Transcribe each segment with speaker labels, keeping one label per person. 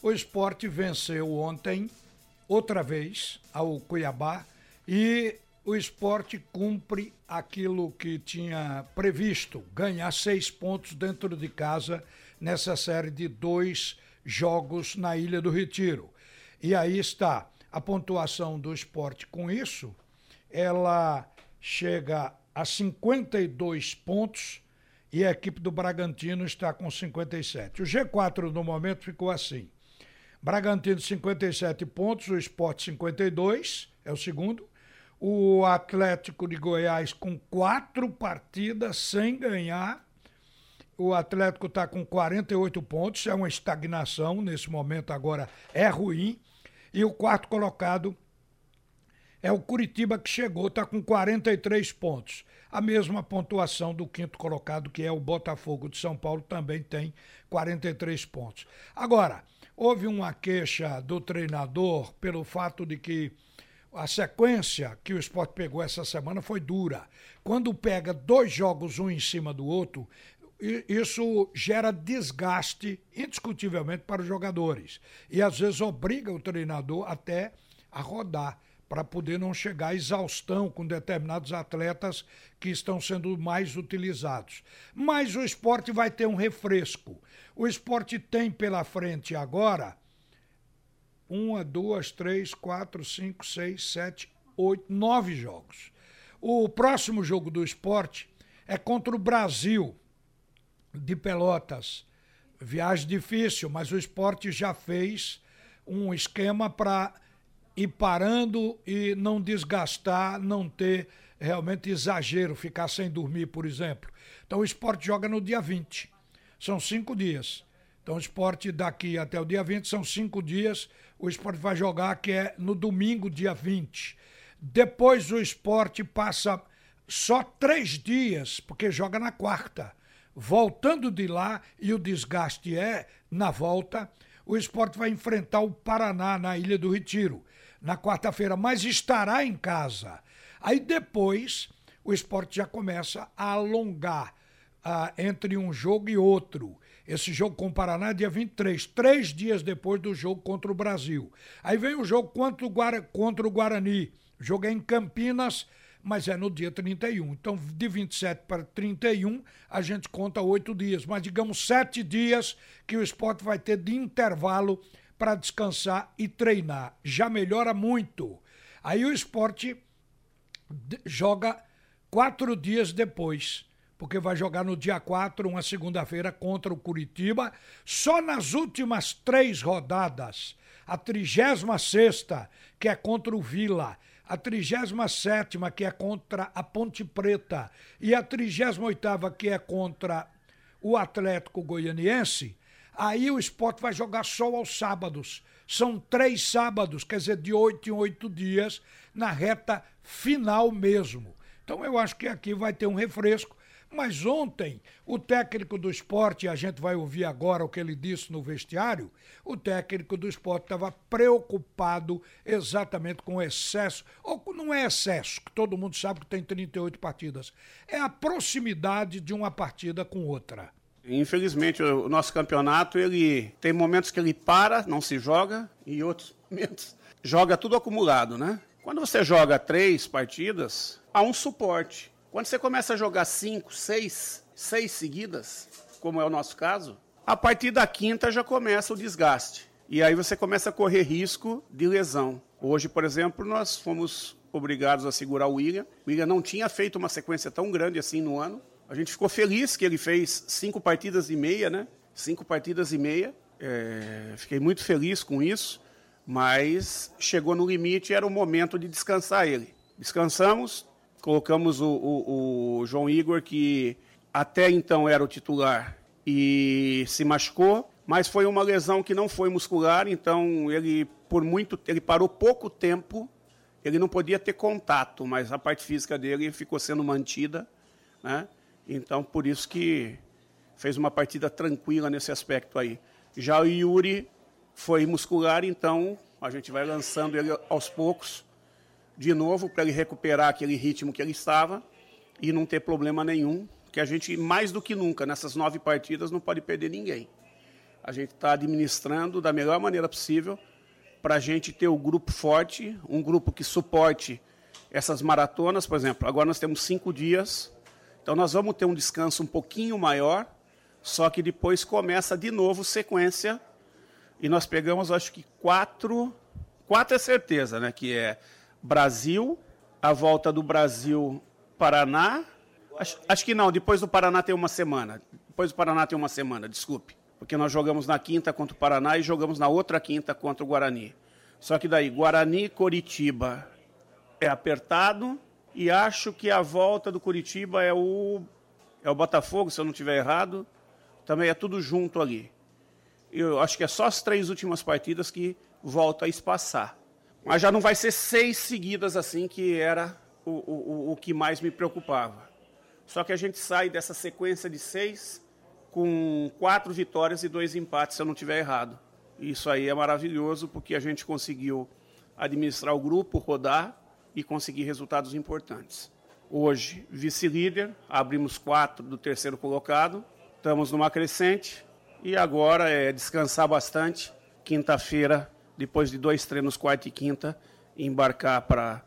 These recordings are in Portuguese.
Speaker 1: O esporte venceu ontem, outra vez, ao Cuiabá, e o esporte cumpre aquilo que tinha previsto, ganhar seis pontos dentro de casa nessa série de dois jogos na Ilha do Retiro. E aí está a pontuação do esporte com isso, ela chega a 52 pontos e a equipe do Bragantino está com 57. O G4 no momento ficou assim. Bragantino 57 pontos, o Esporte 52, é o segundo. O Atlético de Goiás com quatro partidas sem ganhar. O Atlético está com 48 pontos, é uma estagnação nesse momento agora, é ruim. E o quarto colocado é o Curitiba que chegou, está com 43 pontos. A mesma pontuação do quinto colocado, que é o Botafogo de São Paulo, também tem 43 pontos. Agora, houve uma queixa do treinador pelo fato de que a sequência que o esporte pegou essa semana foi dura. Quando pega dois jogos um em cima do outro, isso gera desgaste, indiscutivelmente, para os jogadores. E às vezes obriga o treinador até a rodar para poder não chegar à exaustão com determinados atletas que estão sendo mais utilizados. Mas o esporte vai ter um refresco. O esporte tem pela frente agora uma, duas, três, quatro, cinco, seis, sete, oito, nove jogos. O próximo jogo do esporte é contra o Brasil de Pelotas. Viagem difícil, mas o esporte já fez um esquema para ir parando e não desgastar, não ter realmente exagero, ficar sem dormir, por exemplo. Então o esporte joga no dia 20. São cinco dias. Então o esporte daqui até o dia 20 são cinco dias. O esporte vai jogar, que é no domingo, dia 20. Depois o esporte passa só três dias, porque joga na quarta. Voltando de lá, e o desgaste é na volta, o esporte vai enfrentar o Paraná na Ilha do Retiro na quarta-feira, mas estará em casa. Aí depois o esporte já começa a alongar ah, entre um jogo e outro. Esse jogo com o Paraná é dia 23, três dias depois do jogo contra o Brasil. Aí vem o jogo contra o, Guara, contra o Guarani. O jogo é em Campinas, mas é no dia 31. Então, de 27 para 31, a gente conta oito dias, mas digamos sete dias que o esporte vai ter de intervalo para descansar e treinar. Já melhora muito. Aí o esporte joga quatro dias depois, porque vai jogar no dia 4, uma segunda-feira, contra o Curitiba. Só nas últimas três rodadas, a 36, que é contra o Vila, a 37, que é contra a Ponte Preta, e a 38, que é contra o Atlético Goianiense, Aí o esporte vai jogar só aos sábados. São três sábados, quer dizer, de oito em oito dias, na reta final mesmo. Então eu acho que aqui vai ter um refresco. Mas ontem, o técnico do esporte, a gente vai ouvir agora o que ele disse no vestiário, o técnico do esporte estava preocupado exatamente com o excesso, ou não é excesso, que todo mundo sabe que tem 38 partidas, é a proximidade de uma partida com outra.
Speaker 2: Infelizmente, o nosso campeonato, ele tem momentos que ele para, não se joga, e outros momentos joga tudo acumulado, né? Quando você joga três partidas, há um suporte. Quando você começa a jogar cinco, seis, seis seguidas, como é o nosso caso, a partir da quinta já começa o desgaste. E aí você começa a correr risco de lesão. Hoje, por exemplo, nós fomos obrigados a segurar o William. O William não tinha feito uma sequência tão grande assim no ano. A gente ficou feliz que ele fez cinco partidas e meia, né? Cinco partidas e meia. É, fiquei muito feliz com isso, mas chegou no limite era o momento de descansar ele. Descansamos, colocamos o, o, o João Igor, que até então era o titular, e se machucou, mas foi uma lesão que não foi muscular, então ele por muito ele parou pouco tempo, ele não podia ter contato, mas a parte física dele ficou sendo mantida, né? Então, por isso que fez uma partida tranquila nesse aspecto aí. Já o Yuri foi muscular, então a gente vai lançando ele aos poucos, de novo, para ele recuperar aquele ritmo que ele estava e não ter problema nenhum, que a gente, mais do que nunca, nessas nove partidas, não pode perder ninguém. a gente está administrando da melhor maneira possível para a gente ter o grupo forte, um grupo que suporte essas maratonas, por exemplo. Agora nós temos cinco dias, então nós vamos ter um descanso um pouquinho maior, só que depois começa de novo sequência. E nós pegamos, acho que quatro, quatro é certeza, né? Que é Brasil, a volta do Brasil, Paraná. Acho, acho que não, depois do Paraná tem uma semana. Depois do Paraná tem uma semana, desculpe. Porque nós jogamos na quinta contra o Paraná e jogamos na outra quinta contra o Guarani. Só que daí, Guarani, Coritiba é apertado. E acho que a volta do Curitiba é o, é o Botafogo, se eu não estiver errado. Também é tudo junto ali. Eu acho que é só as três últimas partidas que volta a espaçar. Mas já não vai ser seis seguidas assim, que era o, o, o que mais me preocupava. Só que a gente sai dessa sequência de seis com quatro vitórias e dois empates, se eu não estiver errado. Isso aí é maravilhoso, porque a gente conseguiu administrar o grupo, rodar e conseguir resultados importantes. Hoje, vice-líder, abrimos quatro do terceiro colocado, estamos numa crescente e agora é descansar bastante. Quinta-feira, depois de dois treinos, quarta e quinta, embarcar para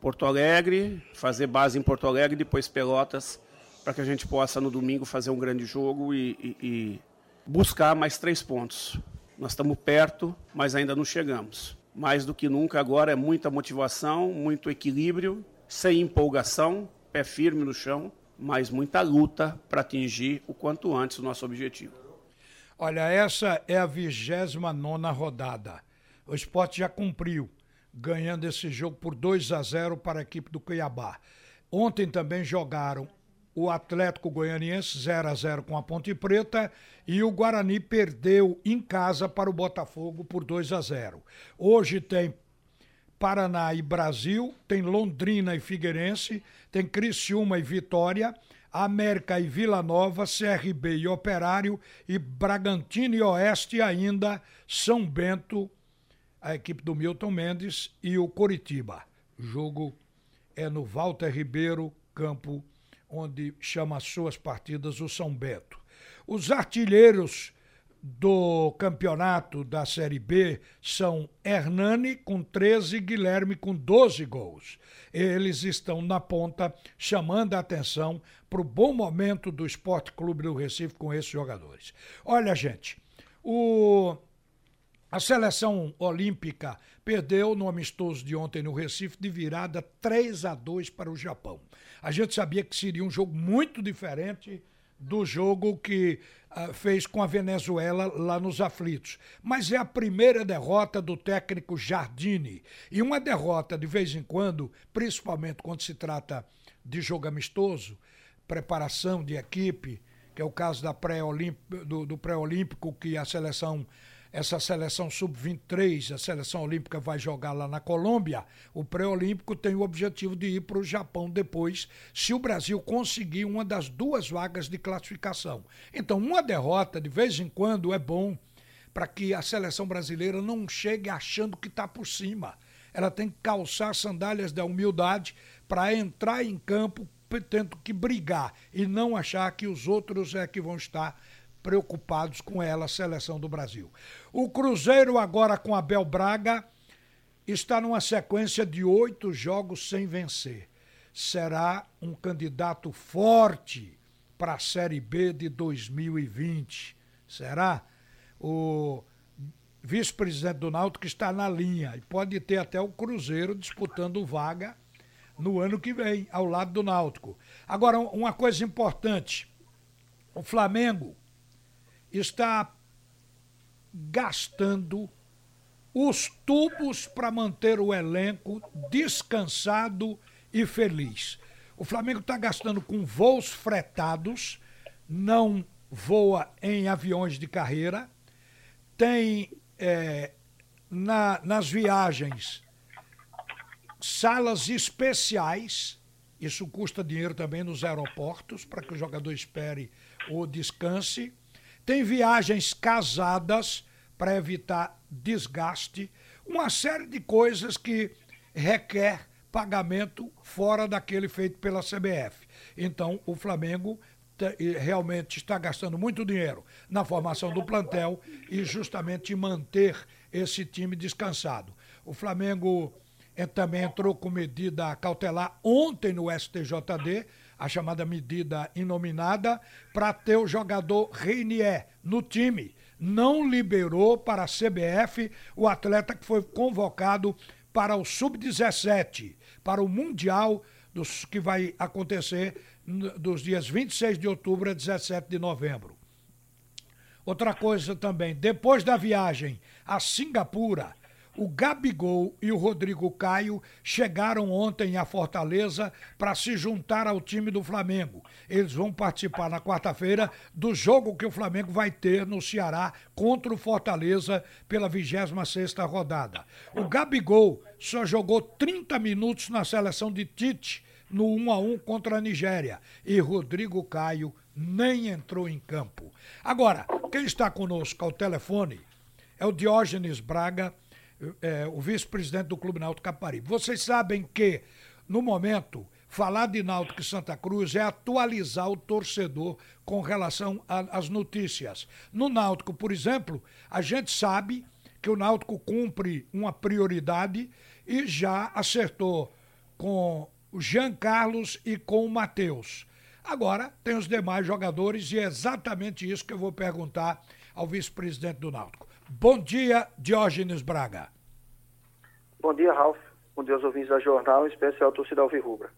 Speaker 2: Porto Alegre, fazer base em Porto Alegre, depois Pelotas, para que a gente possa no domingo fazer um grande jogo e, e, e buscar mais três pontos. Nós estamos perto, mas ainda não chegamos. Mais do que nunca agora é muita motivação, muito equilíbrio, sem empolgação, pé firme no chão, mas muita luta para atingir o quanto antes o nosso objetivo.
Speaker 1: Olha, essa é a 29 rodada. O esporte já cumpriu, ganhando esse jogo por 2 a 0 para a equipe do Cuiabá. Ontem também jogaram o Atlético Goianiense 0 a 0 com a Ponte Preta e o Guarani perdeu em casa para o Botafogo por 2 a 0. Hoje tem Paraná e Brasil, tem Londrina e Figueirense, tem Criciúma e Vitória, América e Vila Nova, CRB e Operário e Bragantino e Oeste e ainda São Bento, a equipe do Milton Mendes e o Coritiba. O jogo é no Walter Ribeiro, campo onde chama as suas partidas o São Bento. Os artilheiros do campeonato da Série B são Hernani com 13 e Guilherme com 12 gols. Eles estão na ponta, chamando a atenção para o bom momento do Esporte Clube do Recife com esses jogadores. Olha, gente, o a seleção olímpica perdeu no amistoso de ontem no Recife de virada 3 a 2 para o Japão. A gente sabia que seria um jogo muito diferente do jogo que uh, fez com a Venezuela lá nos aflitos. Mas é a primeira derrota do técnico Jardine. E uma derrota, de vez em quando, principalmente quando se trata de jogo amistoso, preparação de equipe, que é o caso da pré do, do pré-olímpico, que a seleção essa seleção sub-23, a seleção olímpica vai jogar lá na Colômbia, o pré-olímpico tem o objetivo de ir para o Japão depois, se o Brasil conseguir uma das duas vagas de classificação. Então, uma derrota de vez em quando é bom para que a seleção brasileira não chegue achando que está por cima. Ela tem que calçar sandálias da humildade para entrar em campo tendo que brigar e não achar que os outros é que vão estar preocupados com ela, a seleção do Brasil. O Cruzeiro, agora com Abel Braga, está numa sequência de oito jogos sem vencer. Será um candidato forte para a Série B de 2020. Será? O vice-presidente do Náutico está na linha e pode ter até o Cruzeiro disputando vaga no ano que vem, ao lado do Náutico. Agora, uma coisa importante: o Flamengo está gastando os tubos para manter o elenco descansado e feliz. O Flamengo está gastando com voos fretados, não voa em aviões de carreira, tem é, na, nas viagens salas especiais, isso custa dinheiro também nos aeroportos, para que o jogador espere ou descanse tem viagens casadas para evitar desgaste, uma série de coisas que requer pagamento fora daquele feito pela CBF. Então, o Flamengo realmente está gastando muito dinheiro na formação do plantel e justamente manter esse time descansado. O Flamengo eh, também entrou com medida cautelar ontem no STJD, a chamada medida inominada, para ter o jogador Reinier no time. Não liberou para a CBF o atleta que foi convocado para o Sub-17, para o Mundial dos, que vai acontecer dos dias 26 de outubro a 17 de novembro. Outra coisa também, depois da viagem a Singapura, o Gabigol e o Rodrigo Caio chegaram ontem à Fortaleza para se juntar ao time do Flamengo. Eles vão participar na quarta-feira do jogo que o Flamengo vai ter no Ceará contra o Fortaleza pela 26 rodada. O Gabigol só jogou 30 minutos na seleção de Tite no 1 a 1 contra a Nigéria e Rodrigo Caio nem entrou em campo. Agora, quem está conosco ao telefone é o Diógenes Braga é, o vice-presidente do Clube Náutico Caparibe. Vocês sabem que, no momento, falar de Náutico e Santa Cruz é atualizar o torcedor com relação às notícias. No Náutico, por exemplo, a gente sabe que o Náutico cumpre uma prioridade e já acertou com o Jean Carlos e com o Matheus. Agora tem os demais jogadores e é exatamente isso que eu vou perguntar ao vice-presidente do Náutico. Bom dia, Diógenes Braga.
Speaker 3: Bom dia, Ralf. Bom dia aos ouvintes da Jornal, em especial a torcida Alvirrubra.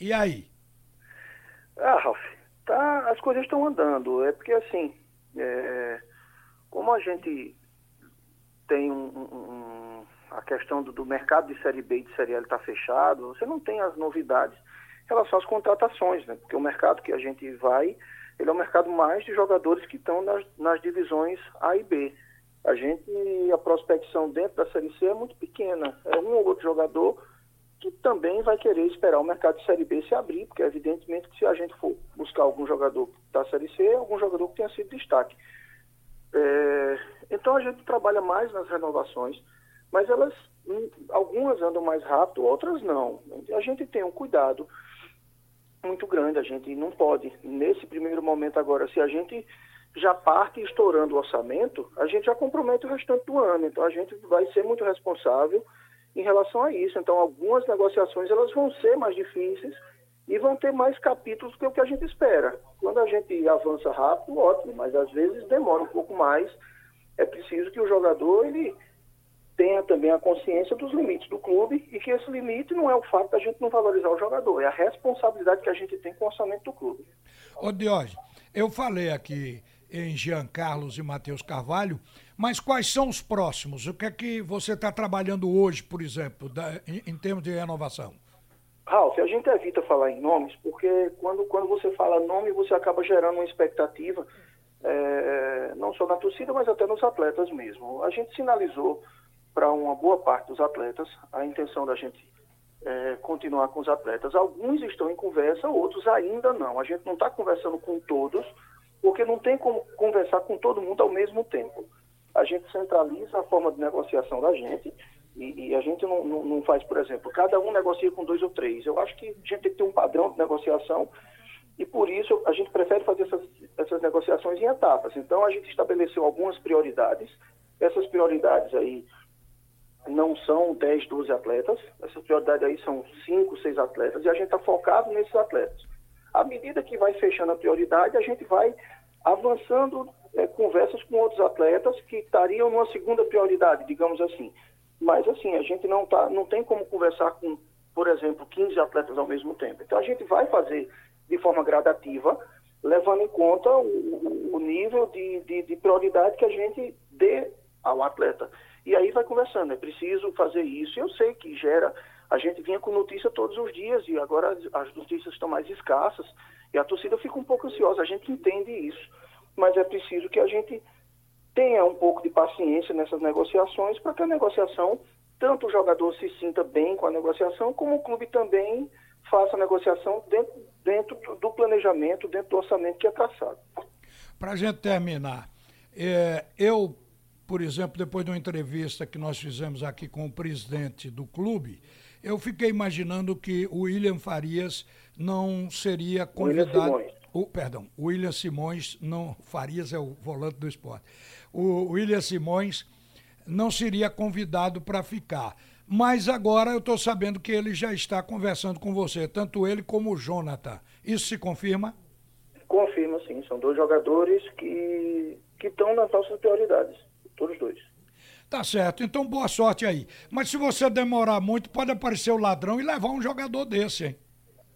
Speaker 1: E aí?
Speaker 3: Ah, Ralf, tá, as coisas estão andando. É porque, assim, é, como a gente tem um, um, a questão do, do, mercado de Série B e de Série L está fechado, você não tem as novidades em relação às contratações, né? Porque o mercado que a gente vai, ele é o mercado mais de jogadores que estão nas, nas divisões A e B a gente, a prospecção dentro da Série C é muito pequena. É um ou outro jogador que também vai querer esperar o mercado de Série B se abrir, porque evidentemente que se a gente for buscar algum jogador da Série C, é algum jogador que tenha sido destaque. É, então a gente trabalha mais nas renovações, mas elas, hum, algumas andam mais rápido, outras não. A gente tem um cuidado muito grande, a gente não pode, nesse primeiro momento agora, se a gente já parte estourando o orçamento, a gente já compromete o restante do ano. Então a gente vai ser muito responsável em relação a isso. Então algumas negociações elas vão ser mais difíceis e vão ter mais capítulos do que o que a gente espera. Quando a gente avança rápido, ótimo, mas às vezes demora um pouco mais. É preciso que o jogador ele tenha também a consciência dos limites do clube e que esse limite não é o fato da gente não valorizar o jogador, é a responsabilidade que a gente tem com o orçamento do clube.
Speaker 1: Ô Diógenes, eu falei aqui em Jean Carlos e Matheus Carvalho, mas quais são os próximos? O que é que você está trabalhando hoje, por exemplo, da, em, em, termos de renovação?
Speaker 3: Ralf, a gente evita falar em nomes, porque quando, quando você fala nome, você acaba gerando uma expectativa, é, não só na torcida, mas até nos atletas mesmo. A gente sinalizou para uma boa parte dos atletas a intenção da gente é, continuar com os atletas. Alguns estão em conversa, outros ainda não. A gente não está conversando com todos, porque não tem como conversar com todo mundo ao mesmo tempo. A gente centraliza a forma de negociação da gente e, e a gente não, não, não, faz, por exemplo, cada um negocia com dois ou três. Eu acho que a gente tem que ter um padrão de negociação e por isso a gente prefere fazer essas, essas negociações em etapas. Então a gente estabeleceu algumas prioridades. Essas prioridades aí não são 10, 12 atletas, essas prioridades aí são 5, 6 atletas e a gente está focado nesses atletas. À medida que vai fechando a prioridade, a gente vai avançando é, conversas com outros atletas que estariam numa segunda prioridade, digamos assim. Mas assim, a gente não, tá, não tem como conversar com, por exemplo, 15 atletas ao mesmo tempo. Então a gente vai fazer de forma gradativa, levando em conta o, o nível de, de, de prioridade que a gente dê ao atleta. E aí vai conversando, é preciso fazer isso. Eu sei que gera a gente vinha com notícia todos os dias e agora as notícias estão mais escassas e a torcida fica um pouco ansiosa. A gente entende isso, mas é preciso que a gente tenha um pouco de paciência nessas negociações para que a negociação, tanto o jogador se sinta bem com a negociação, como o clube também faça a negociação dentro, dentro do planejamento, dentro do orçamento que é traçado.
Speaker 1: Para a gente terminar, é, eu, por exemplo, depois de uma entrevista que nós fizemos aqui com o presidente do clube, eu fiquei imaginando que o William Farias não seria convidado.
Speaker 3: William
Speaker 1: o, perdão, o William Simões não. Farias é o volante do esporte. O William Simões não seria convidado para ficar. Mas agora eu estou sabendo que ele já está conversando com você, tanto ele como o Jonathan. Isso se confirma?
Speaker 3: Confirma, sim. São dois jogadores que, que estão nas nossas prioridades. Todos dois.
Speaker 1: Tá certo, então boa sorte aí. Mas se você demorar muito, pode aparecer o ladrão e levar um jogador desse, hein?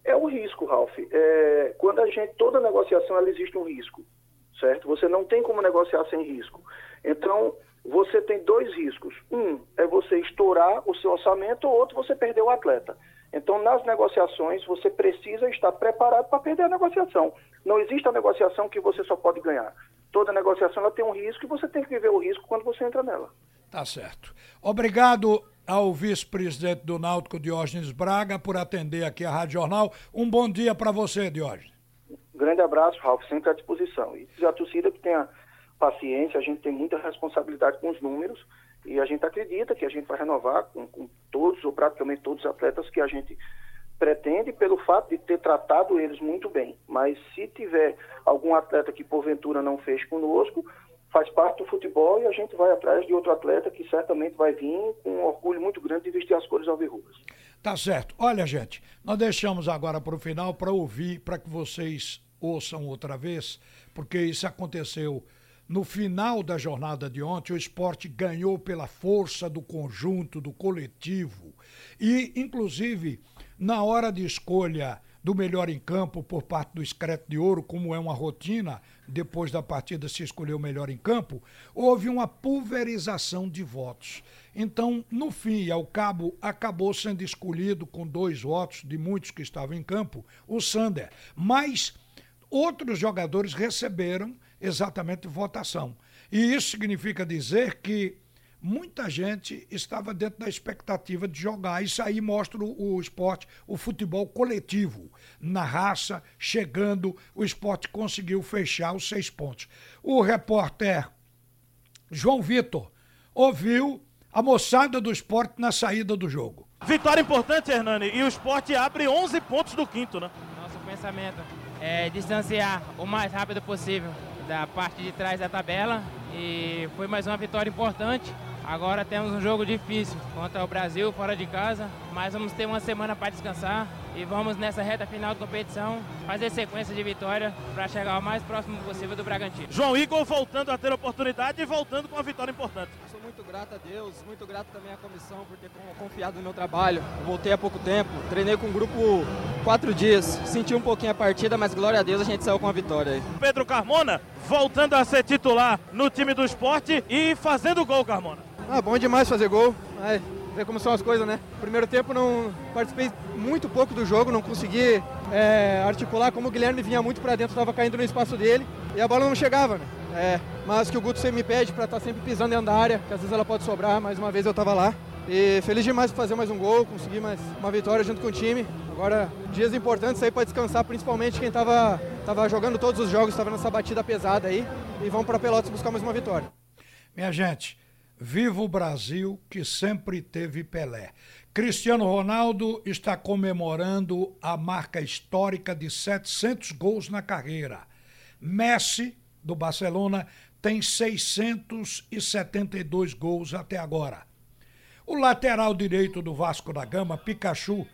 Speaker 3: É o risco, Ralf. É, quando a gente, toda negociação, ela existe um risco, certo? Você não tem como negociar sem risco. Então, você tem dois riscos. Um é você estourar o seu orçamento, ou outro você perder o atleta. Então, nas negociações, você precisa estar preparado para perder a negociação. Não existe a negociação que você só pode ganhar. Toda negociação ela tem um risco e você tem que viver o risco quando você entra nela.
Speaker 1: Tá certo. Obrigado ao vice-presidente do Náutico, Diógenes Braga, por atender aqui a Rádio Jornal. Um bom dia para você, Diógenes.
Speaker 3: grande abraço, Ralf, sempre à disposição. E a torcida que tenha paciência, a gente tem muita responsabilidade com os números e a gente acredita que a gente vai renovar com, com todos ou praticamente todos os atletas que a gente pretende pelo fato de ter tratado eles muito bem. Mas se tiver algum atleta que porventura não fez conosco, faz parte do futebol e a gente vai atrás de outro atleta que certamente vai vir com um orgulho muito grande de vestir as cores alvirrubras.
Speaker 1: Tá certo. Olha, gente, nós deixamos agora para o final para ouvir, para que vocês ouçam outra vez, porque isso aconteceu no final da jornada de ontem, o esporte ganhou pela força do conjunto, do coletivo. E, inclusive, na hora de escolha do melhor em campo por parte do Excreto de Ouro, como é uma rotina, depois da partida se escolheu o melhor em campo, houve uma pulverização de votos. Então, no fim ao cabo, acabou sendo escolhido com dois votos de muitos que estavam em campo, o Sander. Mas outros jogadores receberam exatamente votação. E isso significa dizer que muita gente estava dentro da expectativa de jogar. Isso aí mostra o, o, esporte, o futebol coletivo. Na raça, chegando, o esporte conseguiu fechar os seis pontos. O repórter João Vitor ouviu a moçada do esporte na saída do jogo.
Speaker 4: Vitória importante, Hernani, e o esporte abre 11 pontos do quinto, né?
Speaker 5: Nosso pensamento é distanciar o mais rápido possível da parte de trás da tabela e foi mais uma vitória importante. Agora temos um jogo difícil contra o Brasil fora de casa, mas vamos ter uma semana para descansar e vamos nessa reta final de competição fazer sequência de vitória para chegar o mais próximo possível do Bragantino.
Speaker 4: João Igor voltando a ter oportunidade e voltando com uma vitória importante.
Speaker 6: Sou muito grato a Deus, muito grato também à comissão por ter confiado no meu trabalho. Eu voltei há pouco tempo, treinei com o grupo quatro dias, senti um pouquinho a partida, mas glória a Deus a gente saiu com a vitória aí.
Speaker 4: Pedro Carmona voltando a ser titular no time do esporte e fazendo gol, Carmona.
Speaker 6: Ah, bom demais fazer gol. Ai, ver como são as coisas, né? Primeiro tempo não participei muito pouco do jogo, não consegui é, articular como o Guilherme vinha muito para dentro, estava caindo no espaço dele e a bola não chegava, né? É, mas que o Guto sempre me pede para estar tá sempre pisando dentro da área, que às vezes ela pode sobrar, mais uma vez eu estava lá. E feliz demais por fazer mais um gol, conseguir mais uma vitória junto com o time. Agora, dias importantes aí para descansar, principalmente quem estava tava jogando todos os jogos, estava nessa batida pesada aí. E vamos para Pelotas buscar mais uma vitória.
Speaker 1: Minha gente, Viva o Brasil, que sempre teve Pelé. Cristiano Ronaldo está comemorando a marca histórica de 700 gols na carreira. Messi, do Barcelona, tem 672 gols até agora. O lateral direito do Vasco da Gama, Pikachu,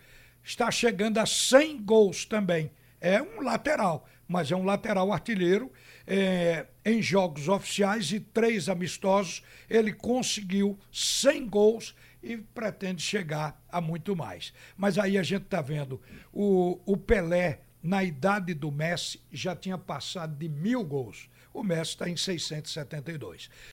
Speaker 1: está chegando a 100 gols também. É um lateral, mas é um lateral artilheiro é, em jogos oficiais e três amistosos. Ele conseguiu 100 gols e pretende chegar a muito mais. Mas aí a gente está vendo o, o Pelé, na idade do Messi, já tinha passado de mil gols. O Messi está em 672.